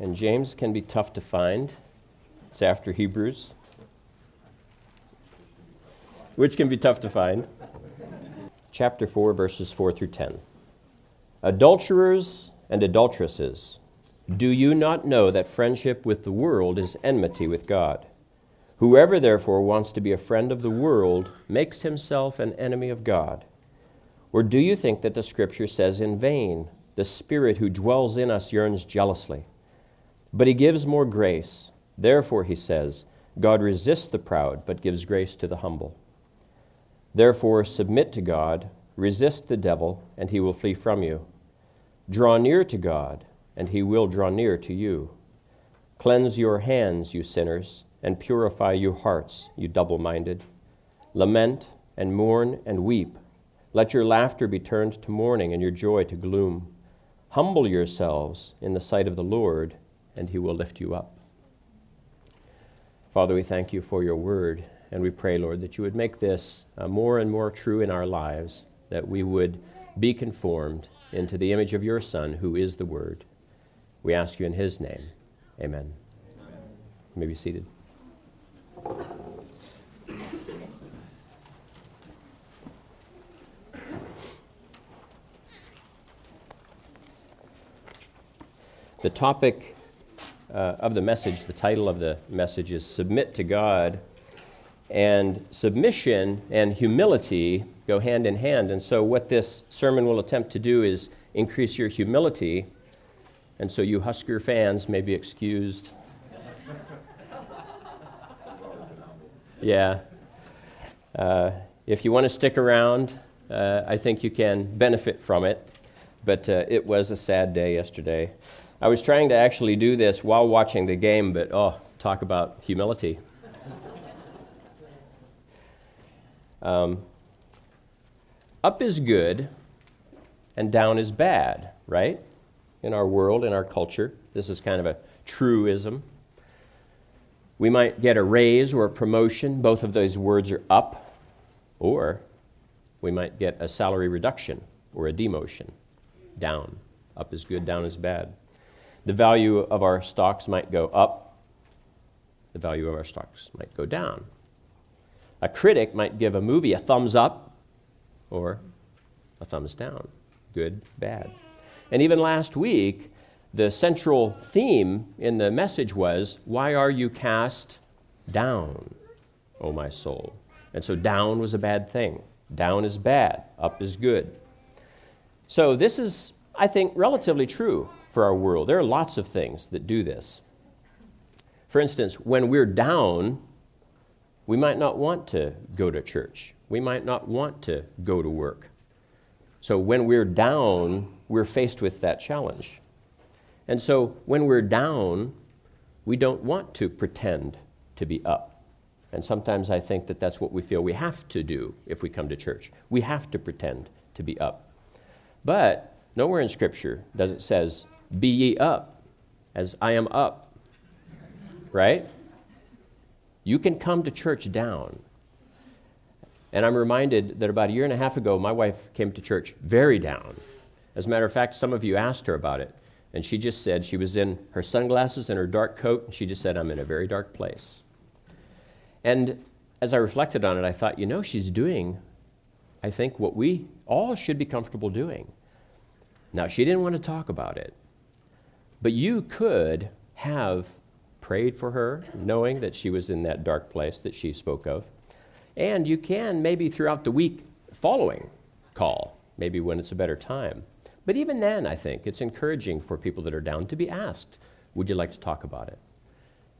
and James can be tough to find. It's after Hebrews, which can be tough to find. Chapter 4, verses 4 through 10. Adulterers and adulteresses, do you not know that friendship with the world is enmity with God? Whoever therefore wants to be a friend of the world makes himself an enemy of God. Or do you think that the Scripture says in vain, The Spirit who dwells in us yearns jealously? But he gives more grace. Therefore, he says, God resists the proud, but gives grace to the humble. Therefore, submit to God, resist the devil, and he will flee from you. Draw near to God, and he will draw near to you. Cleanse your hands, you sinners, and purify your hearts, you double minded. Lament and mourn and weep. Let your laughter be turned to mourning and your joy to gloom. Humble yourselves in the sight of the Lord, and he will lift you up. Father, we thank you for your word, and we pray, Lord, that you would make this uh, more and more true in our lives, that we would be conformed into the image of your Son, who is the Word. We ask you in his name. Amen. You may be seated. The topic uh, of the message, the title of the message is Submit to God. And submission and humility go hand in hand. And so, what this sermon will attempt to do is increase your humility. And so, you Husker fans may be excused. yeah. Uh, if you want to stick around, uh, I think you can benefit from it. But uh, it was a sad day yesterday. I was trying to actually do this while watching the game, but oh, talk about humility. Um, up is good and down is bad, right? In our world, in our culture, this is kind of a truism. We might get a raise or a promotion, both of those words are up, or we might get a salary reduction or a demotion, down. Up is good, down is bad. The value of our stocks might go up, the value of our stocks might go down. A critic might give a movie a thumbs up or a thumbs down good, bad. And even last week, the central theme in the message was, Why are you cast down, O my soul? And so down was a bad thing. Down is bad, up is good. So this is, I think, relatively true for our world. There are lots of things that do this. For instance, when we're down, we might not want to go to church. We might not want to go to work. So when we're down, we're faced with that challenge. And so when we're down, we don't want to pretend to be up. And sometimes I think that that's what we feel we have to do if we come to church. We have to pretend to be up. But nowhere in Scripture does it says, be ye up, as I am up. Right? You can come to church down. And I'm reminded that about a year and a half ago, my wife came to church very down. As a matter of fact, some of you asked her about it. And she just said she was in her sunglasses and her dark coat. And she just said, I'm in a very dark place. And as I reflected on it, I thought, you know, she's doing, I think, what we all should be comfortable doing. Now, she didn't want to talk about it. But you could have prayed for her, knowing that she was in that dark place that she spoke of. And you can maybe throughout the week following call, maybe when it's a better time. But even then, I think it's encouraging for people that are down to be asked, Would you like to talk about it?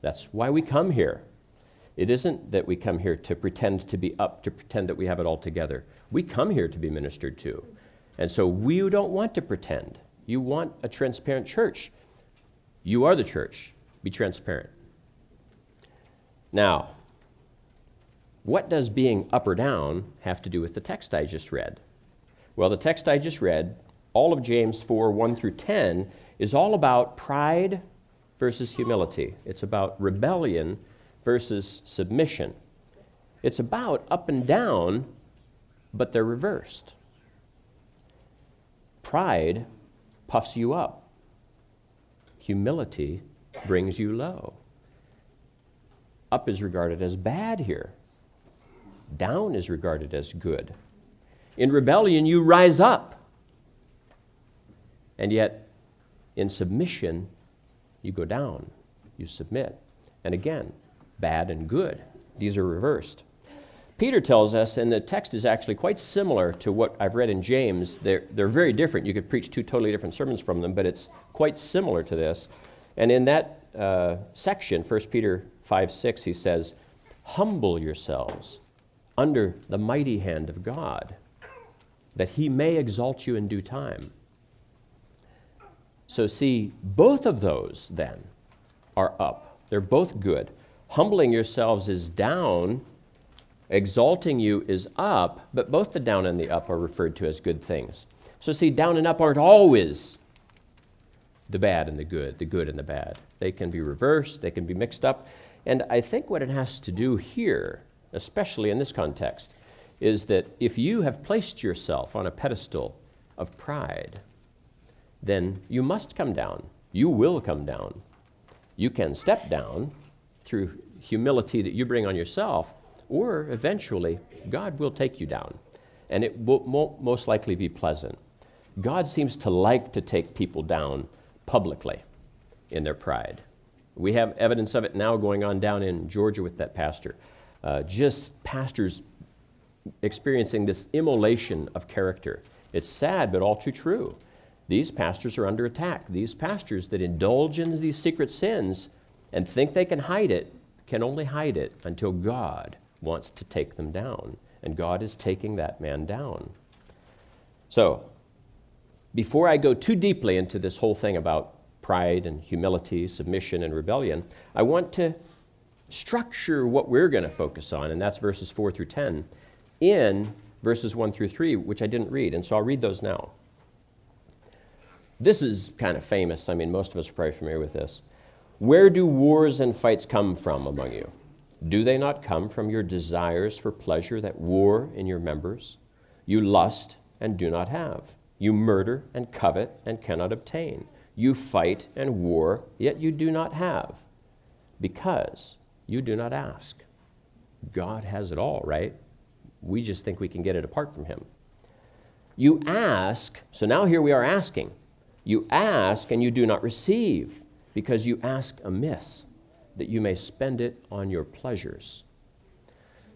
That's why we come here. It isn't that we come here to pretend to be up, to pretend that we have it all together. We come here to be ministered to. And so we don't want to pretend. You want a transparent church. You are the church. Be transparent. Now, what does being up or down have to do with the text I just read? Well, the text I just read, all of James 4 1 through 10, is all about pride versus humility. It's about rebellion versus submission. It's about up and down, but they're reversed. Pride puffs you up, humility brings you low. Up is regarded as bad here, down is regarded as good. In rebellion, you rise up. And yet, in submission, you go down, you submit. And again, bad and good. These are reversed. Peter tells us, and the text is actually quite similar to what I've read in James. They're, they're very different. You could preach two totally different sermons from them, but it's quite similar to this. And in that uh, section, 1 Peter 5 6, he says, Humble yourselves under the mighty hand of God, that he may exalt you in due time. So, see, both of those then are up. They're both good. Humbling yourselves is down Exalting you is up, but both the down and the up are referred to as good things. So, see, down and up aren't always the bad and the good, the good and the bad. They can be reversed, they can be mixed up. And I think what it has to do here, especially in this context, is that if you have placed yourself on a pedestal of pride, then you must come down. You will come down. You can step down through humility that you bring on yourself, or eventually, God will take you down, and it won't most likely be pleasant. God seems to like to take people down publicly in their pride. We have evidence of it now going on down in Georgia with that pastor. Uh, just pastors experiencing this immolation of character. It's sad, but all too true. These pastors are under attack. These pastors that indulge in these secret sins and think they can hide it can only hide it until God wants to take them down. And God is taking that man down. So, before I go too deeply into this whole thing about pride and humility, submission and rebellion, I want to structure what we're going to focus on, and that's verses 4 through 10, in verses 1 through 3, which I didn't read. And so I'll read those now. This is kind of famous. I mean, most of us are probably familiar with this. Where do wars and fights come from among you? Do they not come from your desires for pleasure that war in your members? You lust and do not have. You murder and covet and cannot obtain. You fight and war, yet you do not have, because you do not ask. God has it all, right? We just think we can get it apart from Him. You ask, so now here we are asking. You ask and you do not receive, because you ask amiss that you may spend it on your pleasures.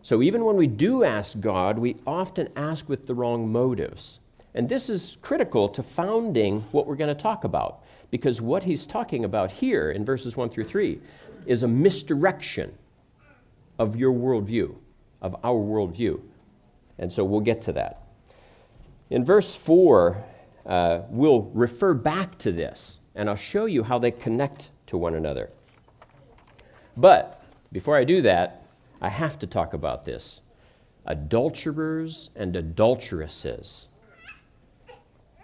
So even when we do ask God, we often ask with the wrong motives. And this is critical to founding what we're going to talk about, because what he's talking about here in verses 1 through 3 is a misdirection of your worldview, of our worldview. And so we'll get to that. In verse 4, uh, we'll refer back to this, and I'll show you how they connect to one another. But before I do that, I have to talk about this adulterers and adulteresses.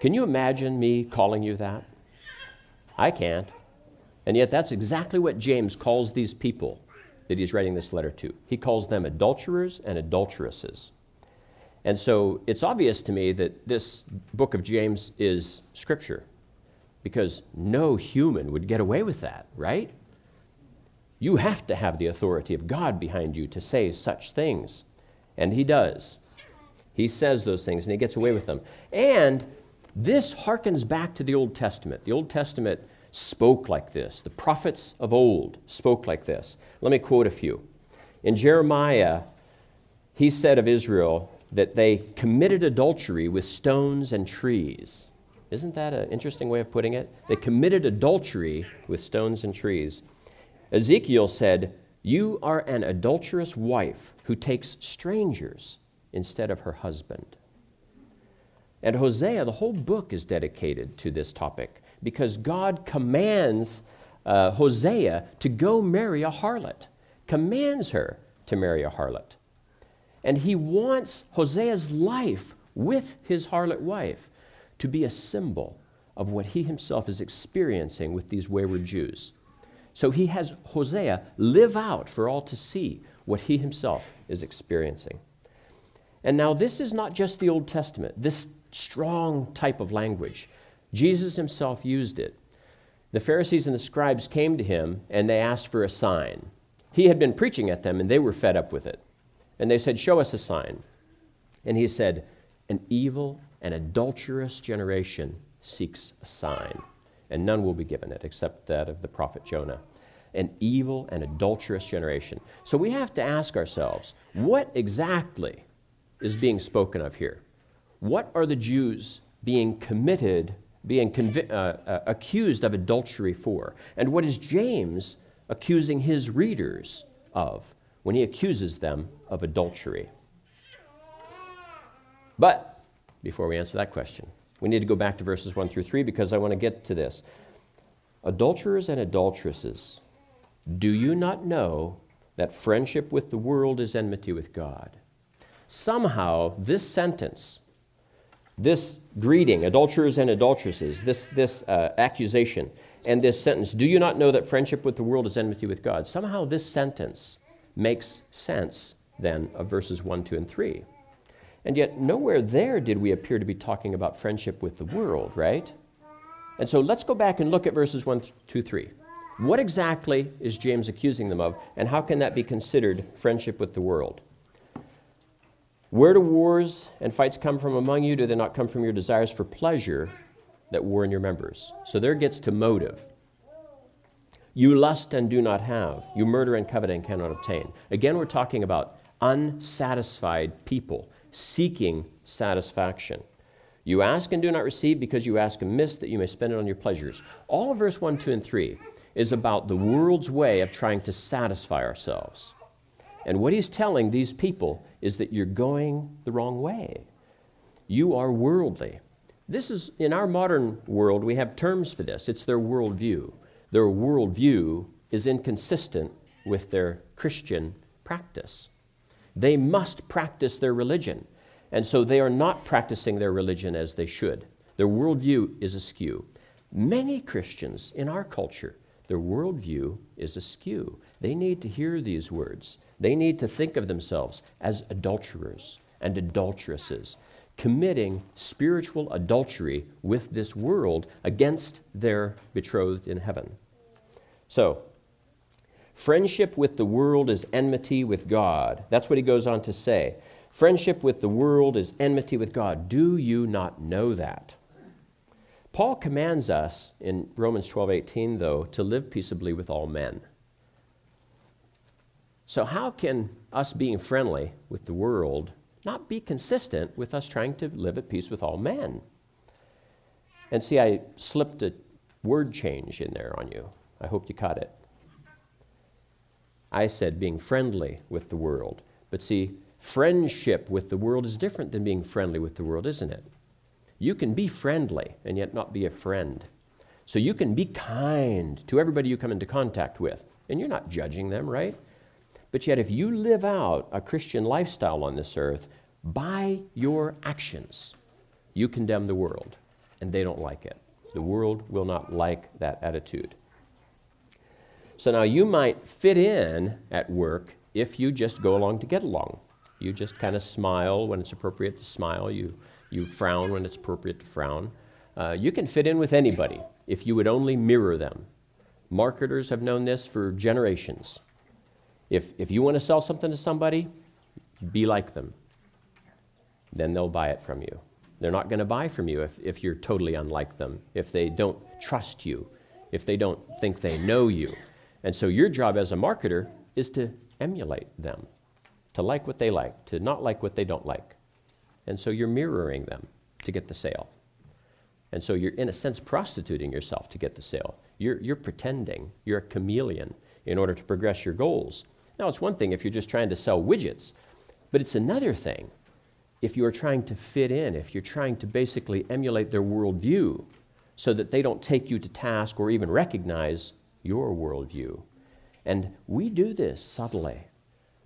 Can you imagine me calling you that? I can't. And yet, that's exactly what James calls these people that he's writing this letter to. He calls them adulterers and adulteresses. And so it's obvious to me that this book of James is scripture because no human would get away with that, right? You have to have the authority of God behind you to say such things. And he does. He says those things and he gets away with them. And this harkens back to the Old Testament. The Old Testament spoke like this. The prophets of old spoke like this. Let me quote a few. In Jeremiah, he said of Israel that they committed adultery with stones and trees. Isn't that an interesting way of putting it? They committed adultery with stones and trees. Ezekiel said, You are an adulterous wife who takes strangers instead of her husband. And Hosea, the whole book is dedicated to this topic because God commands uh, Hosea to go marry a harlot, commands her to marry a harlot. And he wants Hosea's life with his harlot wife to be a symbol of what he himself is experiencing with these wayward Jews. So he has Hosea live out for all to see what he himself is experiencing. And now, this is not just the Old Testament, this strong type of language. Jesus himself used it. the Pharisees and the scribes came to him and they asked for a sign. He had been preaching at them and they were fed up with it. And they said, Show us a sign. And he said, An evil and adulterous generation seeks a sign, and none will be given it except that of the prophet Jonah. An evil and adulterous generation. So we have to ask ourselves, what exactly is being spoken of here? What are the Jews being committed, being convi- uh, uh, accused of adultery for? And what is James accusing his readers of when he accuses them of adultery? But before we answer that question, we need to go back to verses 1 through 3 because I want to get to this. Adulterers and adulteresses, do you not know that friendship with the world is enmity with God? Somehow, this sentence, this greeting, adulterers and adulteresses, this, this uh, accusation, and this sentence, do you not know that friendship with the world is enmity with God? Somehow, this sentence makes sense then of verses 1, 2, and 3. And yet, nowhere there did we appear to be talking about friendship with the world, right? And so let's go back and look at verses 1, 2, 3. What exactly is James accusing them of, and how can that be considered friendship with the world? Where do wars and fights come from among you? Do they not come from your desires for pleasure that war in your members? So there gets to motive. You lust and do not have. You murder and covet and cannot obtain. Again, we're talking about unsatisfied people seeking satisfaction. You ask and do not receive because you ask amiss that you may spend it on your pleasures. All of verse 1, 2, and 3 is about the world's way of trying to satisfy ourselves. And what he's telling these people is that you're going the wrong way. You are worldly. This is, in our modern world, we have terms for this. It's their worldview. Their worldview is inconsistent with their Christian practice. They must practice their religion. And so they are not practicing their religion as they should. Their worldview is askew. Many Christians in our culture, their worldview is askew. They need to hear these words. They need to think of themselves as adulterers and adulteresses, committing spiritual adultery with this world against their betrothed in heaven. So, Friendship with the world is enmity with God. That's what he goes on to say. Friendship with the world is enmity with God. Do you not know that? Paul commands us in Romans 12:18 though to live peaceably with all men. So how can us being friendly with the world not be consistent with us trying to live at peace with all men? And see I slipped a word change in there on you. I hope you caught it. I said being friendly with the world. But see, friendship with the world is different than being friendly with the world, isn't it? You can be friendly and yet not be a friend. So you can be kind to everybody you come into contact with, and you're not judging them, right? But yet, if you live out a Christian lifestyle on this earth, by your actions, you condemn the world, and they don't like it. The world will not like that attitude. So now you might fit in at work if you just go along to get along. You just kind of smile when it's appropriate to smile. You, you frown when it's appropriate to frown. Uh, you can fit in with anybody if you would only mirror them. Marketers have known this for generations. If, if you want to sell something to somebody, be like them. Then they'll buy it from you. They're not going to buy from you if, if you're totally unlike them, if they don't trust you, if they don't think they know you. And so your job as a marketer is to emulate them, to like what they like, to not like what they don't like. And so you're mirroring them to get the sale. And so you're, in a sense, prostituting yourself to get the sale. You're, you're pretending. You're a chameleon in order to progress your goals. Now, it's one thing if you're just trying to sell widgets, but it's another thing if you're trying to fit in, if you're trying to basically emulate their worldview so that they don't take you to task or even recognize your worldview. And we do this subtly.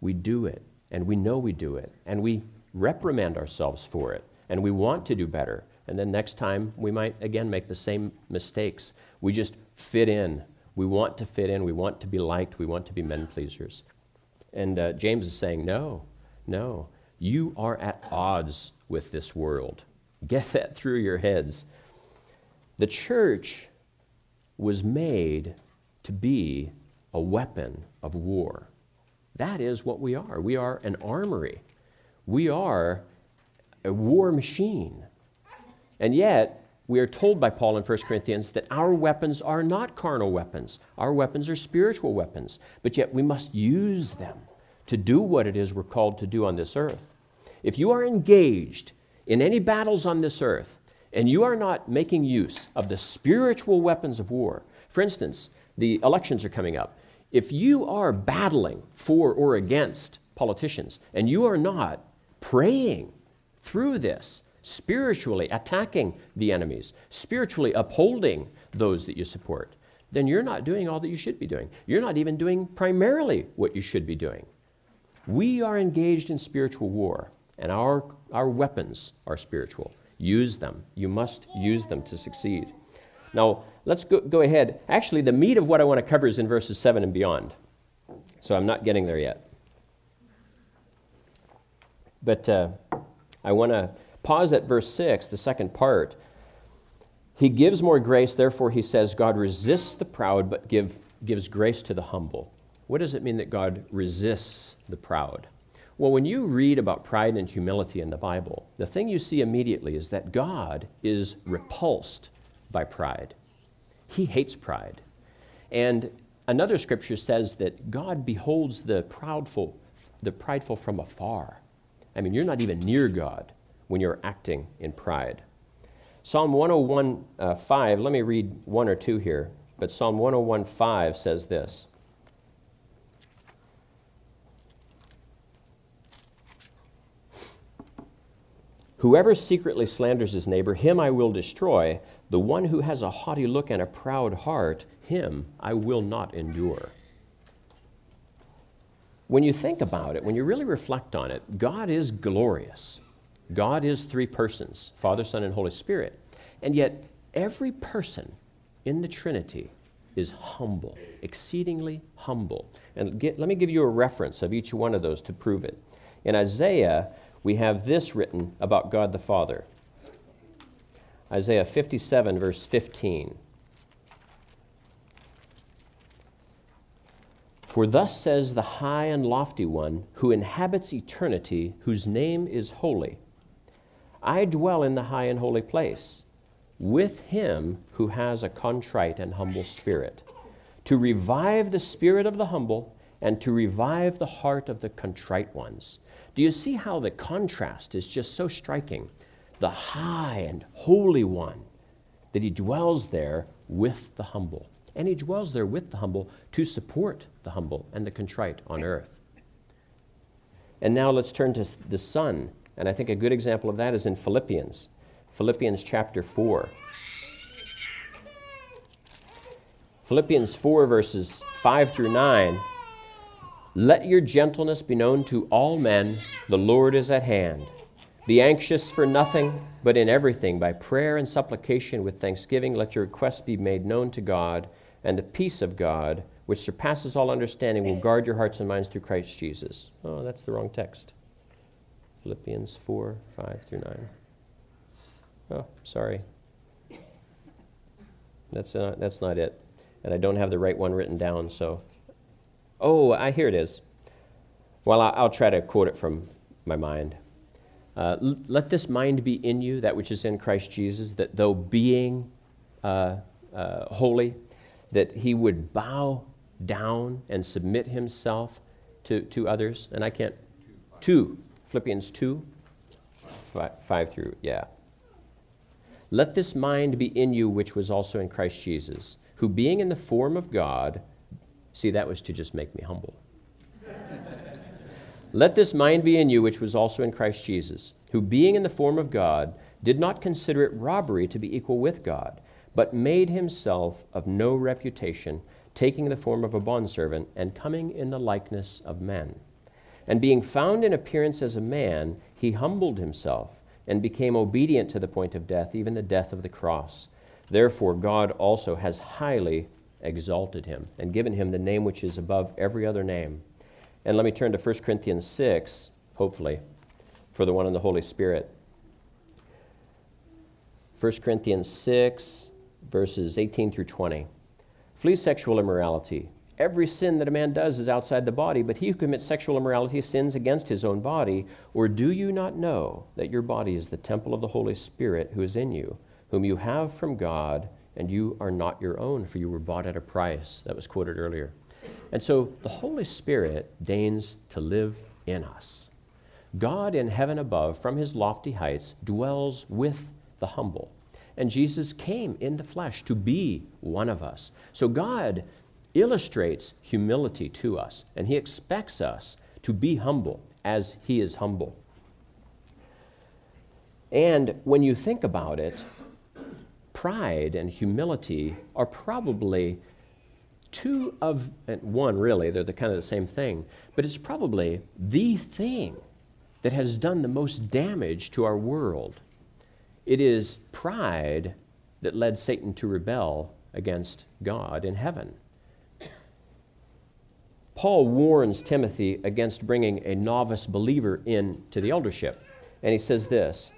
We do it, and we know we do it, and we reprimand ourselves for it, and we want to do better. And then next time, we might again make the same mistakes. We just fit in. We want to fit in. We want to be liked. We want to be men pleasers. And uh, James is saying, no, no. You are at odds with this world. Get that through your heads. The church was made to be a weapon of war. That is what we are. We are an armory. We are a war machine. And yet, we are told by Paul in 1 Corinthians that our weapons are not carnal weapons. Our weapons are spiritual weapons. But yet, we must use them to do what it is we're called to do on this earth. If you are engaged in any battles on this earth, and you are not making use of the spiritual weapons of war, for instance, the elections are coming up. If you are battling for or against politicians, and you are not praying through this, spiritually attacking the enemies, spiritually upholding those that you support, then you're not doing all that you should be doing. You're not even doing primarily what you should be doing. We are engaged in spiritual war, and our, our weapons are spiritual. Use them. You must use them to succeed. Now, let's go, go ahead. Actually, the meat of what I want to cover is in verses 7 and beyond. So I'm not getting there yet. But uh, I want to pause at verse 6, the second part. He gives more grace, therefore, he says, God resists the proud, but give, gives grace to the humble. What does it mean that God resists the proud? Well, when you read about pride and humility in the Bible, the thing you see immediately is that God is repulsed by pride. He hates pride. And another scripture says that God beholds the proudful, the prideful from afar. I mean, you're not even near God when you're acting in pride. Psalm 101 uh, 5, let me read one or two here, but Psalm 101 5 says this Whoever secretly slanders his neighbor, him I will destroy. The one who has a haughty look and a proud heart, him I will not endure. When you think about it, when you really reflect on it, God is glorious. God is three persons Father, Son, and Holy Spirit. And yet, every person in the Trinity is humble, exceedingly humble. And get, let me give you a reference of each one of those to prove it. In Isaiah, we have this written about God the Father Isaiah 57, verse 15. For thus says the high and lofty one who inhabits eternity, whose name is holy. I dwell in the high and holy place with him who has a contrite and humble spirit, to revive the spirit of the humble and to revive the heart of the contrite ones do you see how the contrast is just so striking? The high and holy one, that he dwells there with the humble. And he dwells there with the humble to support the humble and the contrite on earth. And now let's turn to the Son. And I think a good example of that is in Philippians, Philippians chapter 4. Philippians 4, verses 5 through 9 let your gentleness be known to all men. The Lord is at hand. Be anxious for nothing, but in everything, by prayer and supplication with thanksgiving, let your requests be made known to God, and the peace of God, which surpasses all understanding, will guard your hearts and minds through Christ Jesus. Oh, that's the wrong text. Philippians 4 5 through 9. Oh, sorry. That's not, that's not it. And I don't have the right one written down, so Oh, I hear it is. Well, I'll try to quote it from my mind. Uh, let this mind be in you, that which is in Christ Jesus, that though being uh, uh, holy, that he would bow down and submit himself to, to others. And I can't, two, Philippians 2, five, five through, yeah. Let this mind be in you, which was also in Christ Jesus, who being in the form of God, See, that was to just make me humble. Let this mind be in you, which was also in Christ Jesus, who, being in the form of God, did not consider it robbery to be equal with God, but made himself of no reputation, taking the form of a bondservant, and coming in the likeness of men. And being found in appearance as a man, he humbled himself, and became obedient to the point of death, even the death of the cross. Therefore, God also has highly exalted him and given him the name which is above every other name. And let me turn to 1 Corinthians 6, hopefully, for the one in the Holy Spirit. 1 Corinthians 6, verses 18 through 20. Flee sexual immorality. Every sin that a man does is outside the body, but he who commits sexual immorality sins against his own body. Or do you not know that your body is the temple of the Holy Spirit who is in you, whom you have from God, and you are not your own, for you were bought at a price? That was quoted earlier. And so the Holy Spirit deigns to live in us. God in heaven above, from his lofty heights, dwells with the humble. And Jesus came in the flesh to be one of us. So God illustrates humility to us, and he expects us to be humble as he is humble. And when you think about it, pride and humility are probably two of, one really, they're the kind of the same thing, but it's probably the thing that has done the most damage to our world. It is pride that led Satan to rebel against God in heaven. Paul warns Timothy against bringing a novice believer into the eldership. And he says this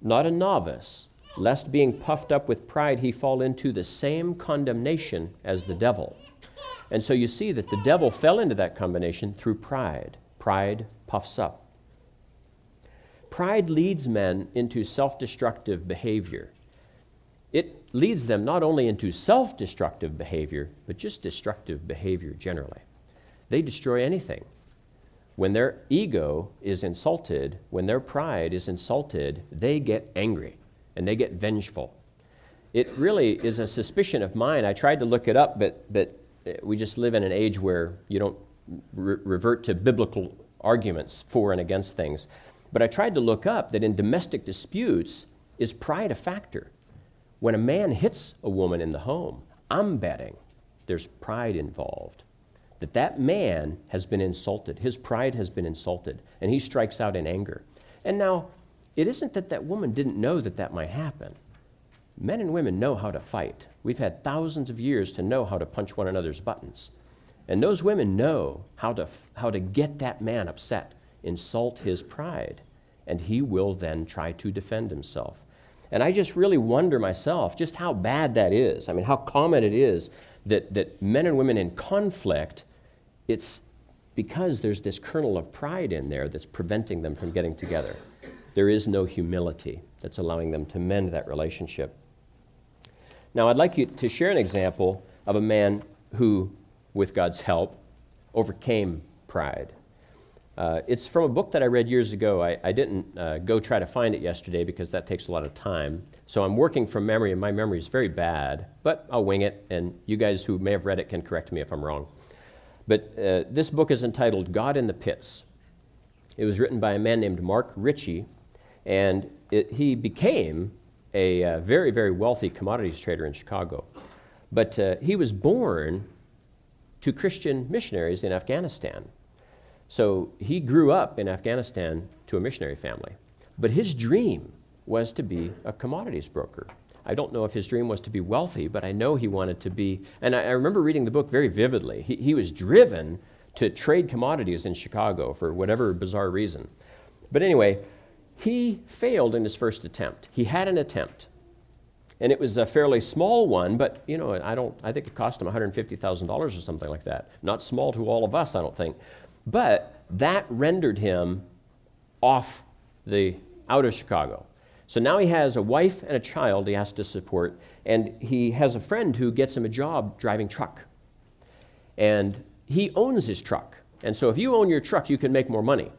Not a novice, lest being puffed up with pride he fall into the same condemnation as the devil. And so you see that the devil fell into that combination through pride. Pride puffs up. Pride leads men into self destructive behavior. It leads them not only into self destructive behavior, but just destructive behavior generally. They destroy anything. When their ego is insulted, when their pride is insulted, they get angry and they get vengeful. It really is a suspicion of mine. I tried to look it up, but, but uh, we just live in an age where you don't re- revert to biblical arguments for and against things. But I tried to look up that in domestic disputes, is pride a factor? When a man hits a woman in the home, I'm betting there's pride involved. That that man has been insulted. His pride has been insulted, and he strikes out in anger. And now, it isn't that that woman didn't know that that might happen. Men and women know how to fight. We've had thousands of years to know how to punch one another's buttons. And those women know how to, how to get that man upset, insult his pride, and he will then try to defend himself. And I just really wonder myself just how bad that is. I mean, how common it is that, that men and women in conflict, it's because there's this kernel of pride in there that's preventing them from getting together. There is no humility that's allowing them to mend that relationship. Now, I'd like you to share an example of a man who, with God's help, overcame pride. Uh, it's from a book that I read years ago. I, I didn't uh, go try to find it yesterday because that takes a lot of time. So I'm working from memory, and my memory is very bad, but I'll wing it, and you guys who may have read it can correct me if I'm wrong. But uh, this book is entitled God in the Pits. It was written by a man named Mark Ritchie, and it, he became a uh, very, very wealthy commodities trader in Chicago. But uh, he was born to Christian missionaries in Afghanistan. So he grew up in Afghanistan to a missionary family. But his dream was to be a commodities broker. I don't know if his dream was to be wealthy, but I know he wanted to be. And I, I remember reading the book very vividly. He, he was driven to trade commodities in Chicago for whatever bizarre reason. But anyway, he failed in his first attempt. He had an attempt. And it was a fairly small one, but you know, I don't I think it cost him $150,000 or something like that. Not small to all of us, I don't think. But that rendered him off the out of Chicago. So now he has a wife and a child he has to support, and he has a friend who gets him a job driving truck. And he owns his truck. And so if you own your truck, you can make more money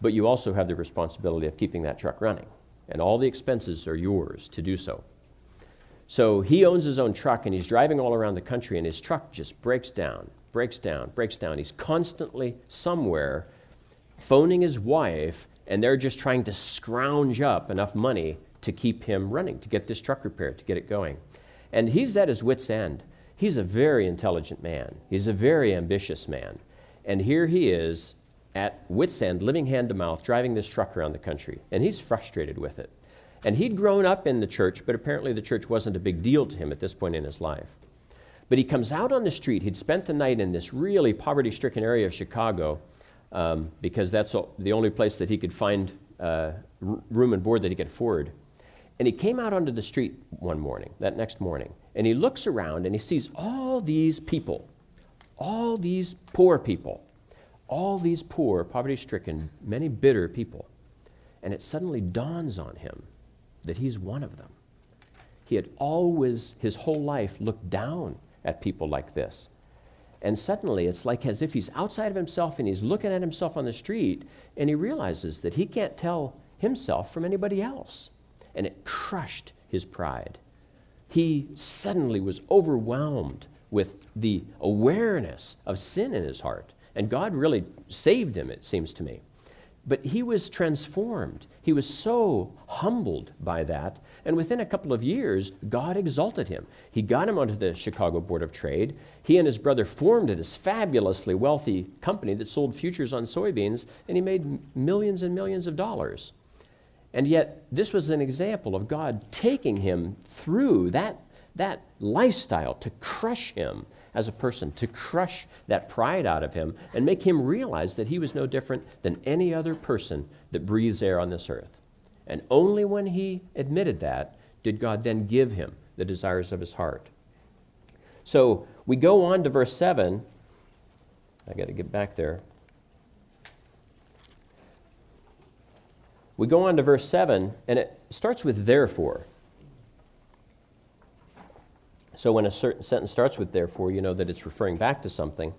but you also have the responsibility of keeping that truck running. And all the expenses are yours to do so. So he owns his own truck and he's driving all around the country, and his truck just breaks down, breaks down, breaks down. He's constantly somewhere phoning his wife, and they're just trying to scrounge up enough money to keep him running, to get this truck repaired, to get it going. And he's at his wits' end. He's a very intelligent man, he's a very ambitious man. And here he is at wits' end, living hand to mouth, driving this truck around the country. And he's frustrated with it. And he'd grown up in the church, but apparently the church wasn't a big deal to him at this point in his life. But he comes out on the street. He'd spent the night in this really poverty stricken area of Chicago um, because that's the only place that he could find uh, room and board that he could afford. And he came out onto the street one morning, that next morning, and he looks around and he sees all these people, all these poor people, all these poor, poverty stricken, many bitter people. And it suddenly dawns on him that he's one of them. He had always, his whole life, looked down at people like this. And suddenly it's like as if he's outside of himself and he's looking at himself on the street and he realizes that he can't tell himself from anybody else. And it crushed his pride. He suddenly was overwhelmed with the awareness of sin in his heart. And God really saved him, it seems to me. But he was transformed. He was so humbled by that. And within a couple of years, God exalted him. He got him onto the Chicago Board of Trade. He and his brother formed this fabulously wealthy company that sold futures on soybeans, and he made millions and millions of dollars. And yet, this was an example of God taking him through that, that lifestyle to crush him as a person, to crush that pride out of him and make him realize that he was no different than any other person that breathes air on this earth. And only when he admitted that did God then give him the desires of his heart. So we go on to verse 7. I got to get back there. We go on to verse 7, and it starts with therefore. So when a certain sentence starts with therefore, you know that it's referring back to something.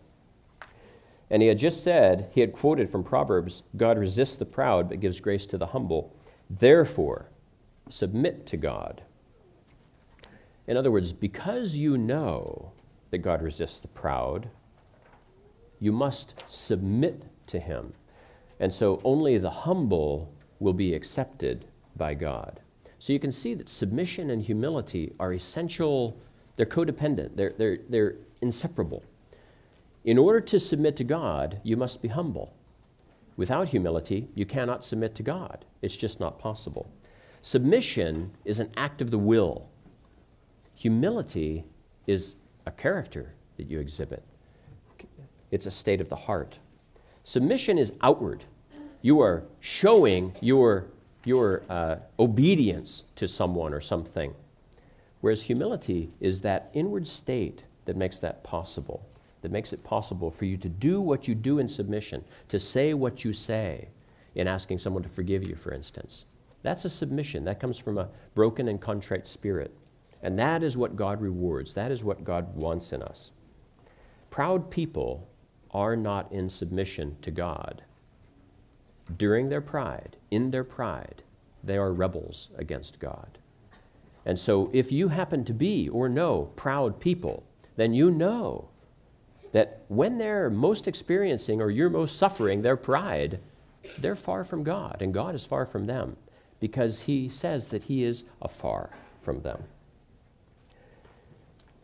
And he had just said, he had quoted from Proverbs God resists the proud but gives grace to the humble. Therefore, submit to God. In other words, because you know that God resists the proud, you must submit to him. And so only the humble will be accepted by God. So you can see that submission and humility are essential they're codependent, they're, they're, they're inseparable. In order to submit to God, you must be humble. Without humility, you cannot submit to God. It's just not possible. Submission is an act of the will, humility is a character that you exhibit, it's a state of the heart. Submission is outward. You are showing your, your uh, obedience to someone or something. Whereas humility is that inward state that makes that possible, that makes it possible for you to do what you do in submission, to say what you say in asking someone to forgive you, for instance. That's a submission. That comes from a broken and contrite spirit. And that is what God rewards. That is what God wants in us. Proud people are not in submission to God. During their pride, in their pride, they are rebels against God. And so, if you happen to be or know proud people, then you know that when they're most experiencing or you're most suffering their pride, they're far from God, and God is far from them because He says that He is afar from them.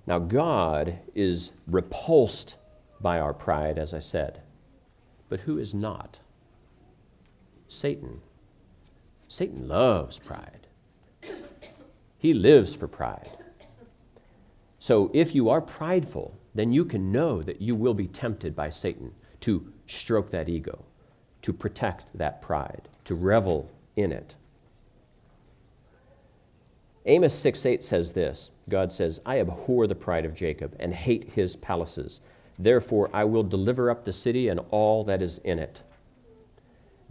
Now, God is repulsed by our pride, as I said, but who is not? Satan. Satan loves pride. He lives for pride. So if you are prideful, then you can know that you will be tempted by Satan to stroke that ego, to protect that pride, to revel in it. Amos 6 8 says this God says, I abhor the pride of Jacob and hate his palaces. Therefore, I will deliver up the city and all that is in it.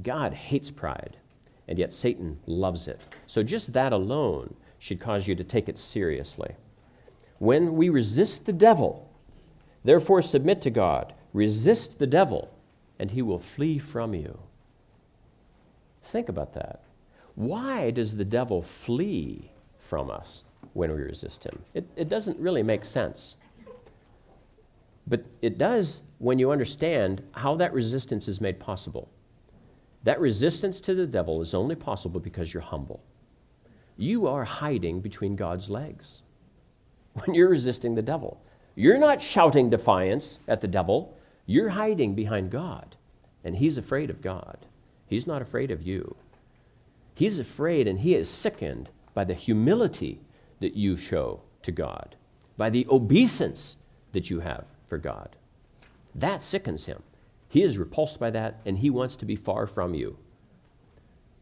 God hates pride, and yet Satan loves it. So, just that alone should cause you to take it seriously. When we resist the devil, therefore submit to God, resist the devil, and he will flee from you. Think about that. Why does the devil flee from us when we resist him? It, it doesn't really make sense. But it does when you understand how that resistance is made possible. That resistance to the devil is only possible because you're humble you are hiding between God's legs when you're resisting the devil. You're not shouting defiance at the devil, you're hiding behind God. And he's afraid of God. He's not afraid of you. He's afraid and he is sickened by the humility that you show to God, by the obeisance that you have for God. That sickens him. He is repulsed by that and he wants to be far from you.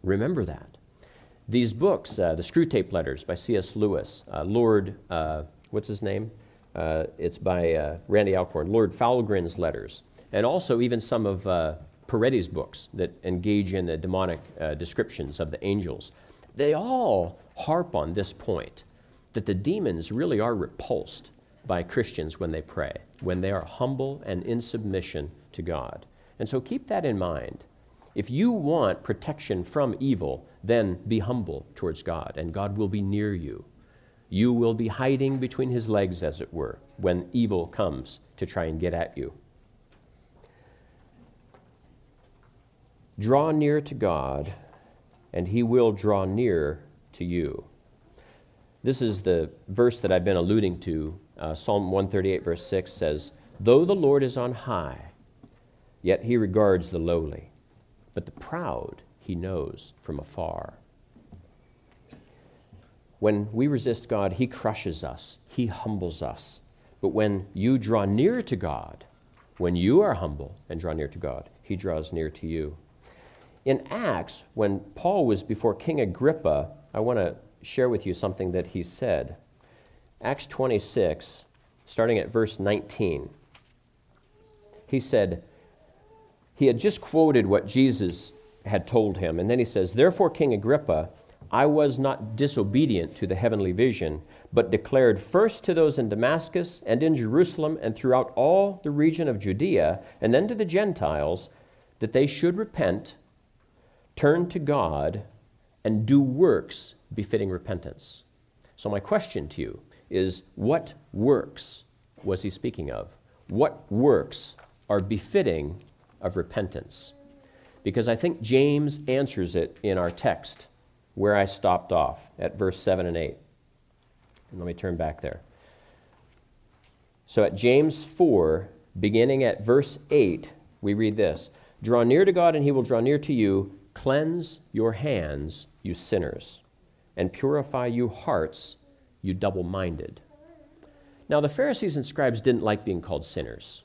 Remember that. These books, uh, the Screwtape Letters by C.S. Lewis, uh, Lord, uh, what's his name? Uh, it's by uh, Randy Alcorn, Lord Foulgrin's Letters, and also even some of uh, Peretti's books that engage in the demonic descriptions of the angels. They all harp on this point that the demons really are repulsed by Christians when they pray, when they are humble and in submission to God. And so keep that in mind. If you want protection from evil, then be humble towards God, and God will be near you. You will be hiding between his legs, as it were, when evil comes to try and get at you. Draw near to God, and he will draw near to you. This is the verse that I've been alluding to. Uh, Psalm 138, verse 6 says, Though the Lord is on high, yet he regards the lowly but the proud he knows from afar. When we resist God, he crushes us, he humbles us. But when you draw near to God, when you are humble and draw near to God, he draws near to you. In Acts, when Paul was before King Agrippa, I want to share with you something that he said. Acts 26, starting at verse 19. He said, he had just quoted what Jesus had told him. And then he says, Therefore, King Agrippa, I was not disobedient to the heavenly vision, but declared first to those in Damascus and in Jerusalem and throughout all the region of Judea, and then to the Gentiles, that they should repent, turn to God, and do works befitting repentance. So, my question to you is what works was he speaking of? What works are befitting of repentance. Because I think James answers it in our text where I stopped off at verse 7 and 8. And let me turn back there. So at James 4, beginning at verse 8, we read this Draw near to God, and he will draw near to you. Cleanse your hands, you sinners, and purify you hearts, you double minded. Now, the Pharisees and scribes didn't like being called sinners.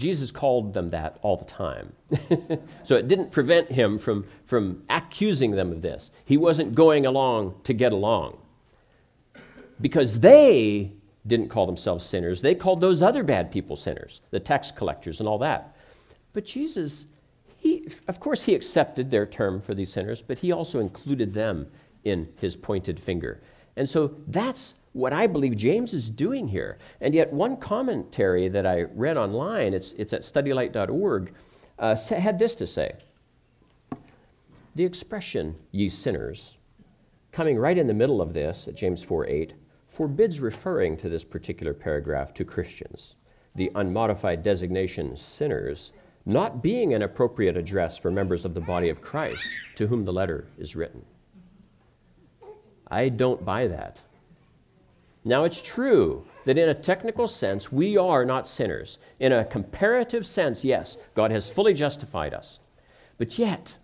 Jesus called them that all the time. so it didn't prevent him from, from accusing them of this. He wasn't going along to get along. Because they didn't call themselves sinners, they called those other bad people sinners, the tax collectors and all that. But Jesus, he, of course, he accepted their term for these sinners, but he also included them in his pointed finger. And so that's what I believe James is doing here. And yet, one commentary that I read online, it's, it's at studylight.org, uh, had this to say The expression, ye sinners, coming right in the middle of this at James 4 8, forbids referring to this particular paragraph to Christians. The unmodified designation sinners not being an appropriate address for members of the body of Christ to whom the letter is written. I don't buy that. Now, it's true that in a technical sense, we are not sinners. In a comparative sense, yes, God has fully justified us. But yet,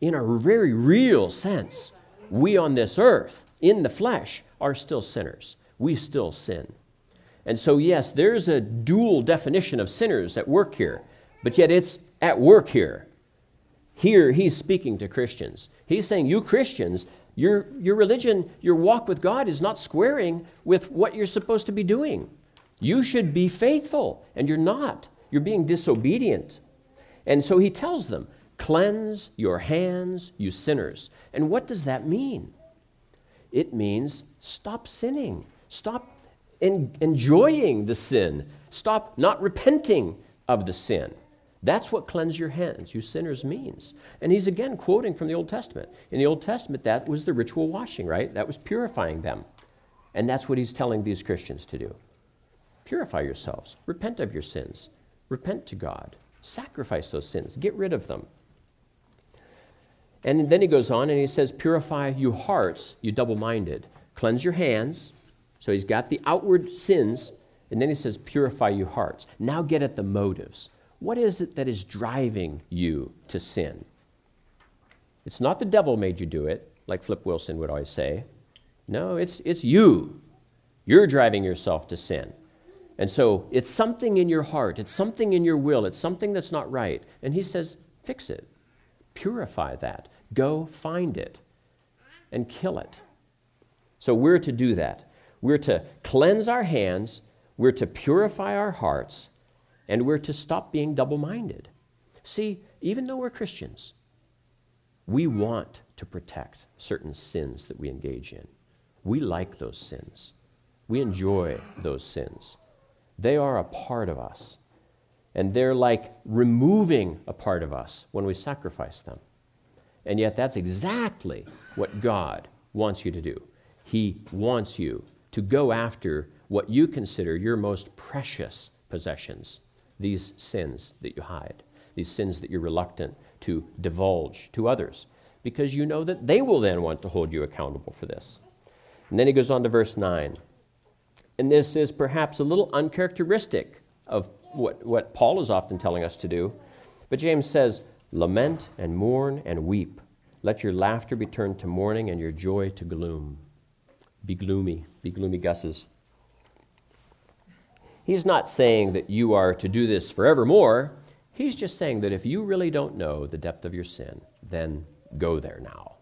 in a very real sense, we on this earth, in the flesh, are still sinners. We still sin. And so, yes, there's a dual definition of sinners at work here, but yet it's at work here. Here, he's speaking to Christians. He's saying, You Christians, your, your religion, your walk with God is not squaring with what you're supposed to be doing. You should be faithful, and you're not. You're being disobedient. And so he tells them, Cleanse your hands, you sinners. And what does that mean? It means stop sinning, stop en- enjoying the sin, stop not repenting of the sin. That's what cleanse your hands, you sinners, means. And he's again quoting from the Old Testament. In the Old Testament, that was the ritual washing, right? That was purifying them. And that's what he's telling these Christians to do. Purify yourselves, repent of your sins, repent to God, sacrifice those sins, get rid of them. And then he goes on and he says, Purify you hearts, you double minded. Cleanse your hands. So he's got the outward sins. And then he says, Purify you hearts. Now get at the motives. What is it that is driving you to sin? It's not the devil made you do it, like Flip Wilson would always say. No, it's, it's you. You're driving yourself to sin. And so it's something in your heart, it's something in your will, it's something that's not right. And he says, fix it, purify that, go find it. and kill it. So we're to do that. We're to cleanse our hands, we're to purify our hearts, and we're to stop being double minded. See, even though we're Christians, we want to protect certain sins that we engage in. We like those sins, we enjoy those sins. They are a part of us. And they're like removing a part of us when we sacrifice them. And yet, that's exactly what God wants you to do. He wants you to go after what you consider your most precious possessions, these sins that you hide, these sins that you're reluctant to divulge to others, because you know that they will then want to hold you accountable for this. And then he goes on to verse 9. And this is perhaps a little uncharacteristic of what, what Paul is often telling us to do. But James says, Lament and mourn and weep. Let your laughter be turned to mourning and your joy to gloom. Be gloomy, be gloomy gusses. He's not saying that you are to do this forevermore. He's just saying that if you really don't know the depth of your sin, then go there now.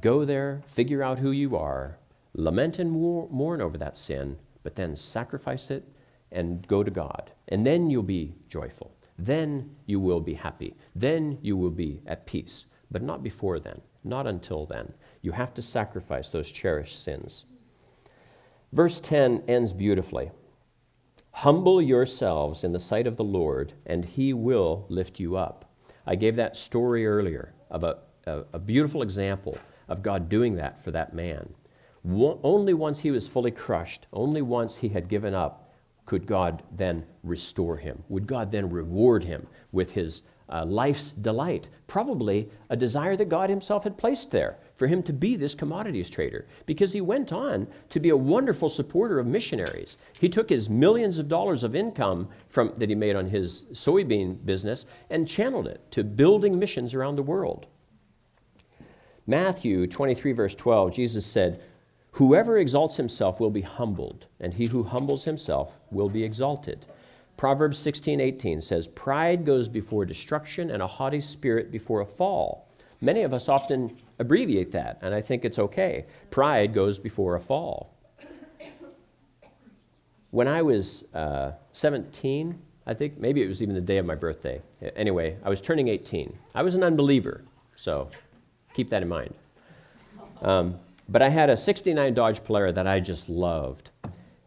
Go there, figure out who you are, lament and mourn over that sin, but then sacrifice it and go to God. And then you'll be joyful. Then you will be happy. Then you will be at peace. But not before then, not until then. You have to sacrifice those cherished sins. Verse 10 ends beautifully. Humble yourselves in the sight of the Lord, and he will lift you up. I gave that story earlier of a, a, a beautiful example of God doing that for that man. Only once he was fully crushed, only once he had given up, could God then restore him? Would God then reward him with his uh, life's delight? Probably a desire that God himself had placed there for him to be this commodities trader because he went on to be a wonderful supporter of missionaries. He took his millions of dollars of income from, that he made on his soybean business and channeled it to building missions around the world. Matthew 23, verse 12, Jesus said, Whoever exalts himself will be humbled, and he who humbles himself will be exalted. Proverbs 16:18 says, "Pride goes before destruction and a haughty spirit before a fall." Many of us often abbreviate that, and I think it's okay. Pride goes before a fall. When I was uh, 17, I think maybe it was even the day of my birthday. Anyway, I was turning 18. I was an unbeliever, so keep that in mind. Um, but I had a 69 Dodge Polara that I just loved,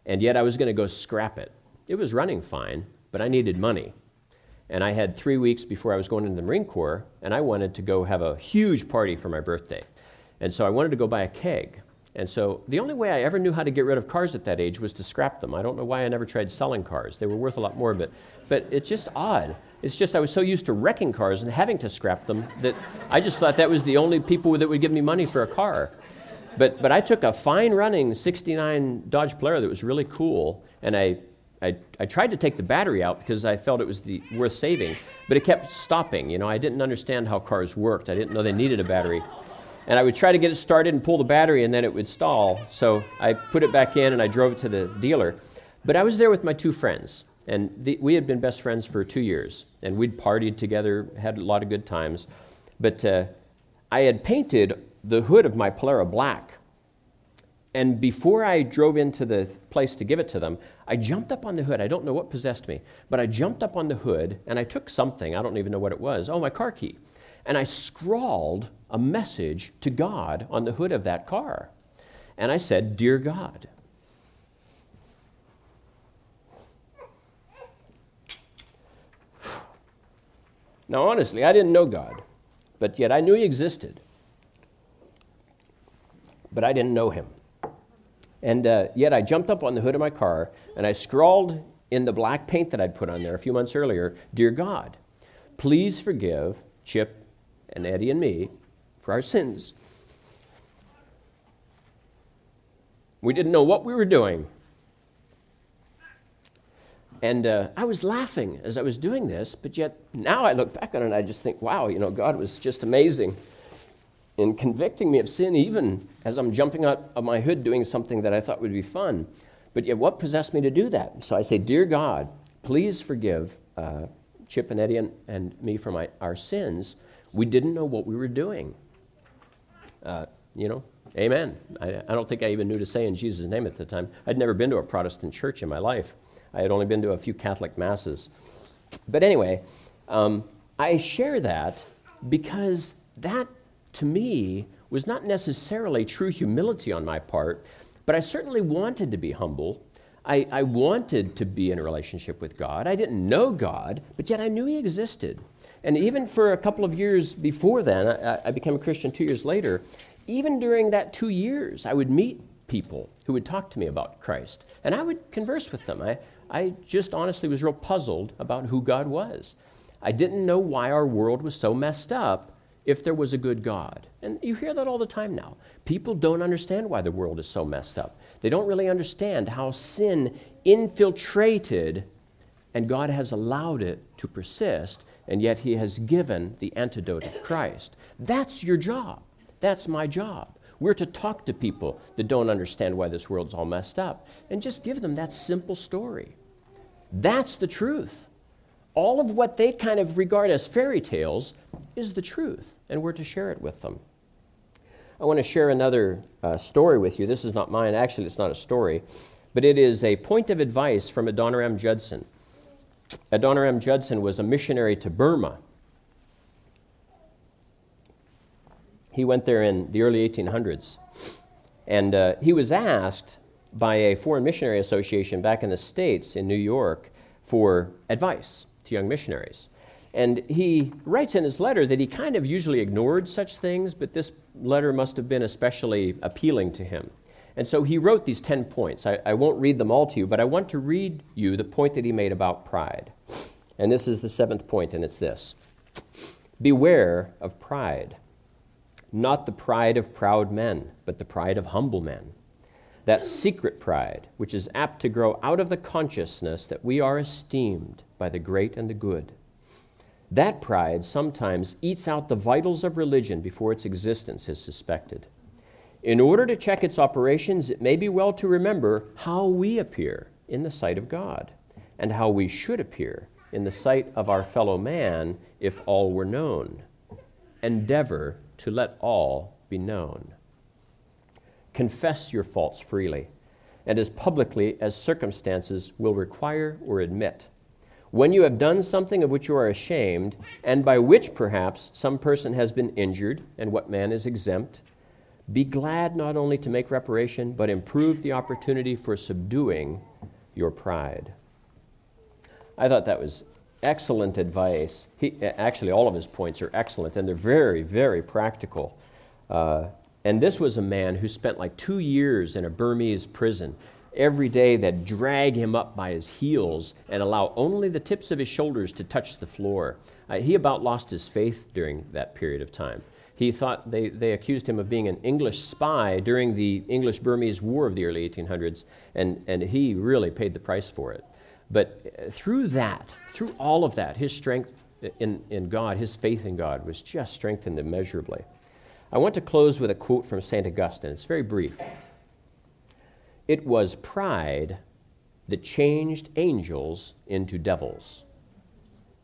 and yet I was going to go scrap it. It was running fine, but I needed money. And I had three weeks before I was going into the Marine Corps, and I wanted to go have a huge party for my birthday. And so I wanted to go buy a keg. And so the only way I ever knew how to get rid of cars at that age was to scrap them. I don't know why I never tried selling cars. They were worth a lot more, but, but it's just odd. It's just I was so used to wrecking cars and having to scrap them that I just thought that was the only people that would give me money for a car. But, but I took a fine running 69 Dodge Polara that was really cool, and I, I, I tried to take the battery out because I felt it was the, worth saving, but it kept stopping. You know, I didn't understand how cars worked. I didn't know they needed a battery. And I would try to get it started and pull the battery, and then it would stall. So I put it back in and I drove it to the dealer. But I was there with my two friends, and the, we had been best friends for two years, and we'd partied together, had a lot of good times. But uh, I had painted the hood of my Polara black. And before I drove into the place to give it to them, I jumped up on the hood. I don't know what possessed me, but I jumped up on the hood and I took something. I don't even know what it was. Oh, my car key. And I scrawled a message to God on the hood of that car. And I said, Dear God, Now, honestly, I didn't know God, but yet I knew He existed but I didn't know him. And uh, yet I jumped up on the hood of my car and I scrawled in the black paint that I'd put on there a few months earlier Dear God, please forgive Chip and Eddie and me for our sins. We didn't know what we were doing. And uh, I was laughing as I was doing this, but yet now I look back on it and I just think, wow, you know, God was just amazing in convicting me of sin, even as I'm jumping out of my hood doing something that I thought would be fun. But yet, what possessed me to do that? So I say, Dear God, please forgive uh, Chip and Eddie and, and me for my, our sins. We didn't know what we were doing. Uh, you know, amen. I, I don't think I even knew to say in Jesus' name at the time. I'd never been to a Protestant church in my life, I had only been to a few Catholic masses. But anyway, um, I share that because that, to me, was not necessarily true humility on my part, but I certainly wanted to be humble. I, I, wanted to be in a relationship with God. I didn't know God, but yet I knew He existed. And even for a couple of years before then, I, I became a Christian two years later, even during that two years, I would meet people who would talk to me about Christ, and I would converse with them. I, I just honestly was real puzzled about who God was. I didn't know why our world was so messed up if there was a good God. And you hear that all the time now. People don't understand why the world is so messed up. They don't really understand how sin infiltrated and God has allowed it to persist, and yet He has given the antidote of Christ. That's your job. That's my job. We're to talk to people that don't understand why this world's all messed up and just give them that simple story. That's the truth. All of what they kind of regard as fairy tales is the truth, and we're to share it with them. I want to share another uh, story with you. This is not mine. Actually, it's not a story, but it is a point of advice from Adoniram Judson. Adoniram Judson was a missionary to Burma. He went there in the early 1800s. And uh, he was asked by a foreign missionary association back in the States in New York for advice to young missionaries. And he writes in his letter that he kind of usually ignored such things, but this letter must have been especially appealing to him. And so he wrote these 10 points. I, I, won't read them all to you, but I want to read you the point that he made about pride. And this is the seventh point, and it's this Beware of pride, not the pride of proud men, but the pride of humble men that secret pride, which is apt to grow out of the consciousness that we are esteemed by the great and the good. That pride sometimes eats out the vitals of religion before its existence is suspected. In order to check its operations, it may be well to remember how we appear in the sight of God and how we should appear in the sight of our fellow man if all were known. Endeavor to let all be known. Confess your faults freely, and as publicly as circumstances will require or admit. When you have done something of which you are ashamed, and by which perhaps some person has been injured, and what man is exempt, be glad not only to make reparation, but improve the opportunity for subduing your pride. I thought that was excellent advice. He, actually, all of his points are excellent, and they're very, very practical. Uh, and this was a man who spent like two years in a Burmese prison. Every day they'd drag him up by his heels and allow only the tips of his shoulders to touch the floor. Uh, he about lost his faith during that period of time. He thought they, they accused him of being an English spy during the English Burmese War of the early 1800s, and, and he really paid the price for it. But uh, through that, through all of that, his strength in, in God, his faith in God was just strengthened immeasurably. I want to close with a quote from St. Augustine. It's very brief. It was pride that changed angels into devils.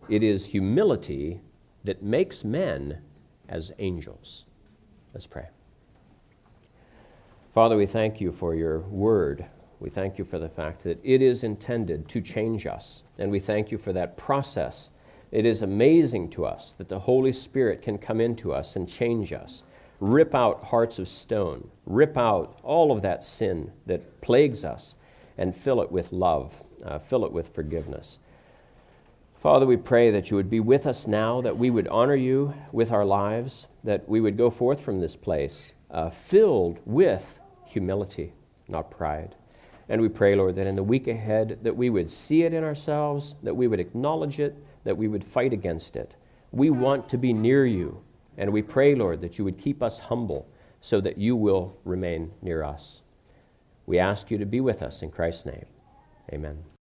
It is humility that makes men as angels. Let's pray. Father, we thank you for your word. We thank you for the fact that it is intended to change us. And we thank you for that process. It is amazing to us that the Holy Spirit can come into us and change us rip out hearts of stone, rip out all of that sin that plagues us, and fill it with love, uh, fill it with forgiveness. Father, we pray that you would be with us now, that we would honor you with our lives, that we would go forth from this place uh, filled with humility, not pride. And we pray, Lord, that in the week ahead that we would see it in ourselves, that we would acknowledge it, that we would fight against it. We want to be near you. And we pray, Lord, that you would keep us humble so that you will remain near us. We ask you to be with us in Christ's name. Amen.